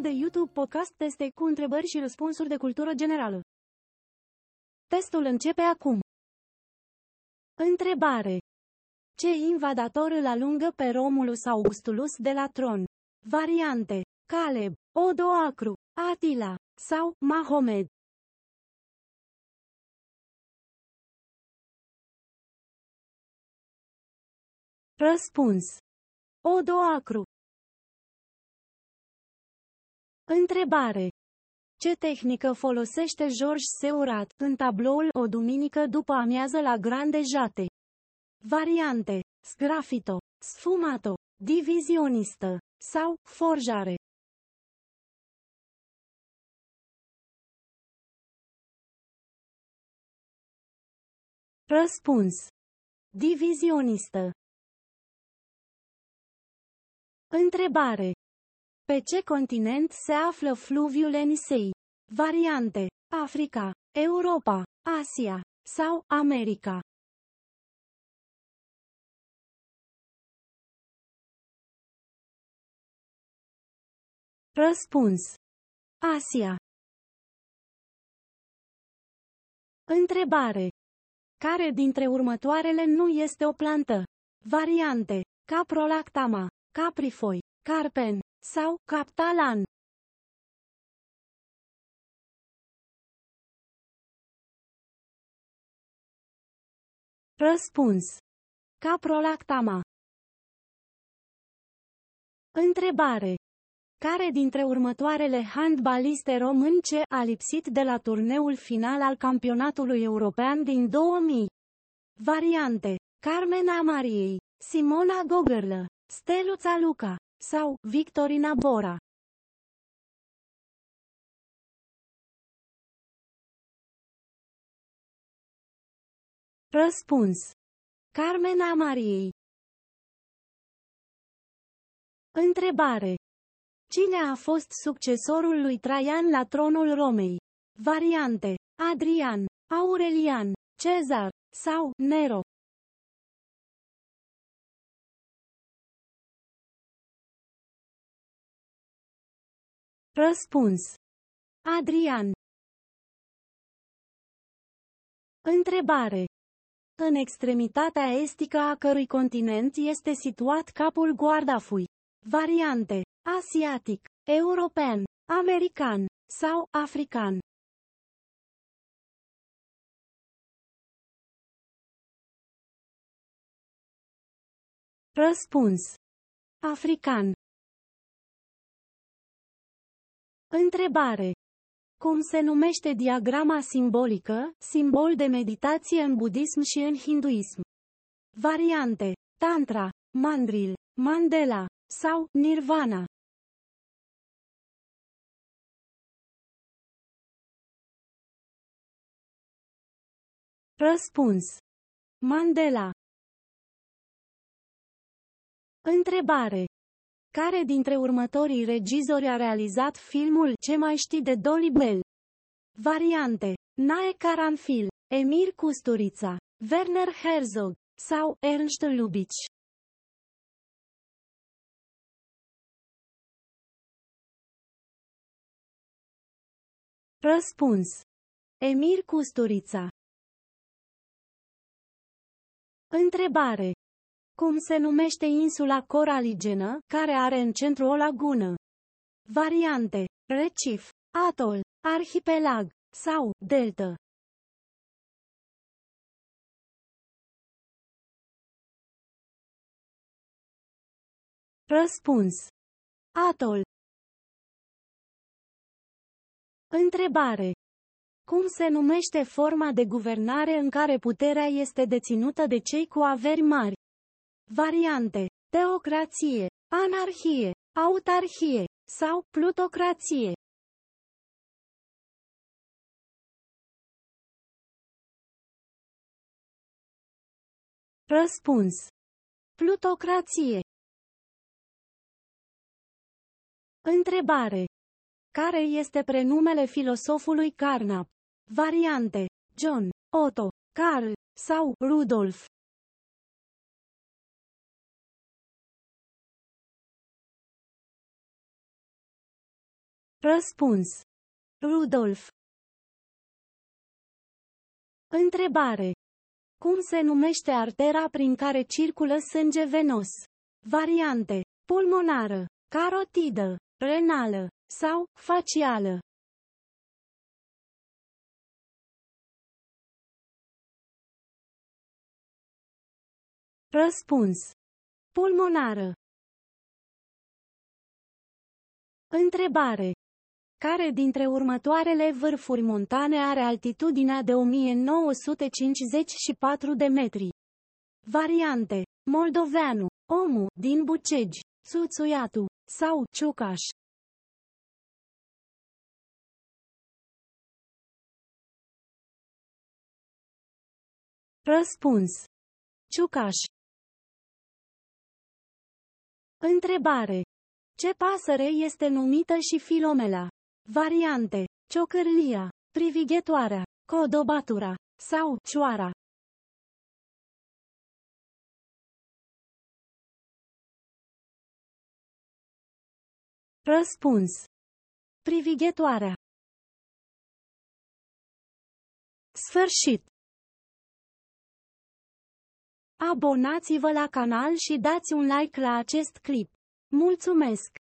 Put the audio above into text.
Canalul de YouTube Podcast Teste cu întrebări și răspunsuri de cultură generală. Testul începe acum. Întrebare. Ce invadator îl alungă pe Romulus Augustulus de la tron? Variante. Caleb, Odoacru, Atila sau Mahomed. Răspuns. Odoacru. Întrebare. Ce tehnică folosește George Seurat în tabloul O duminică după amiază la Grande Jate? Variante. Sgrafito, sfumato, divizionistă sau forjare. Răspuns. Divizionistă. Întrebare. Pe ce continent se află fluviul Enisei? Variante. Africa, Europa, Asia sau America. Răspuns. Asia. Întrebare. Care dintre următoarele nu este o plantă? Variante. Caprolactama, caprifoi, carpen sau captalan. Răspuns. Caprolactama. Întrebare. Care dintre următoarele handbaliste românce a lipsit de la turneul final al campionatului european din 2000? Variante. Carmen Amariei, Simona Gogărlă, Steluța Luca sau Victorina Bora. Răspuns. Carmen Amariei. Întrebare. Cine a fost succesorul lui Traian la tronul Romei? Variante. Adrian, Aurelian, Cezar sau Nero. Răspuns. Adrian. Întrebare. În extremitatea estică a cărui continent este situat capul Guardafui. Variante. Asiatic, european, american sau african. Răspuns. African. Întrebare. Cum se numește diagrama simbolică, simbol de meditație în budism și în hinduism? Variante. Tantra, Mandril, Mandela sau Nirvana. Răspuns. Mandela. Întrebare. Care dintre următorii regizori a realizat filmul Ce mai știi de Dolly Bell? Variante. Nae Caranfil, Emir Kusturica, Werner Herzog sau Ernst Lubitsch. Răspuns. Emir Kusturica. Întrebare. Cum se numește insula coraligenă, care are în centru o lagună? Variante. Recif, atol, arhipelag sau delta. Răspuns. Atol. Întrebare. Cum se numește forma de guvernare în care puterea este deținută de cei cu averi mari? Variante. Teocrație, anarhie, autarhie sau plutocrație. Răspuns. Plutocrație. Întrebare. Care este prenumele filosofului Carnap? Variante. John, Otto, Carl sau Rudolf. Răspuns. Rudolf. Întrebare. Cum se numește artera prin care circulă sânge venos? Variante. Pulmonară, carotidă, renală sau facială. Răspuns. Pulmonară. Întrebare. Care dintre următoarele vârfuri montane are altitudinea de 1954 de metri? Variante. Moldoveanu, Omu, din Bucegi, Suțuiatu sau Ciucaș. Răspuns. Ciucaș. Întrebare. Ce pasăre este numită și filomela? Variante. Ciocârlia, privighetoarea, codobatura sau cioara. Răspuns. Privighetoarea. Sfârșit. Abonați-vă la canal și dați un like la acest clip. Mulțumesc!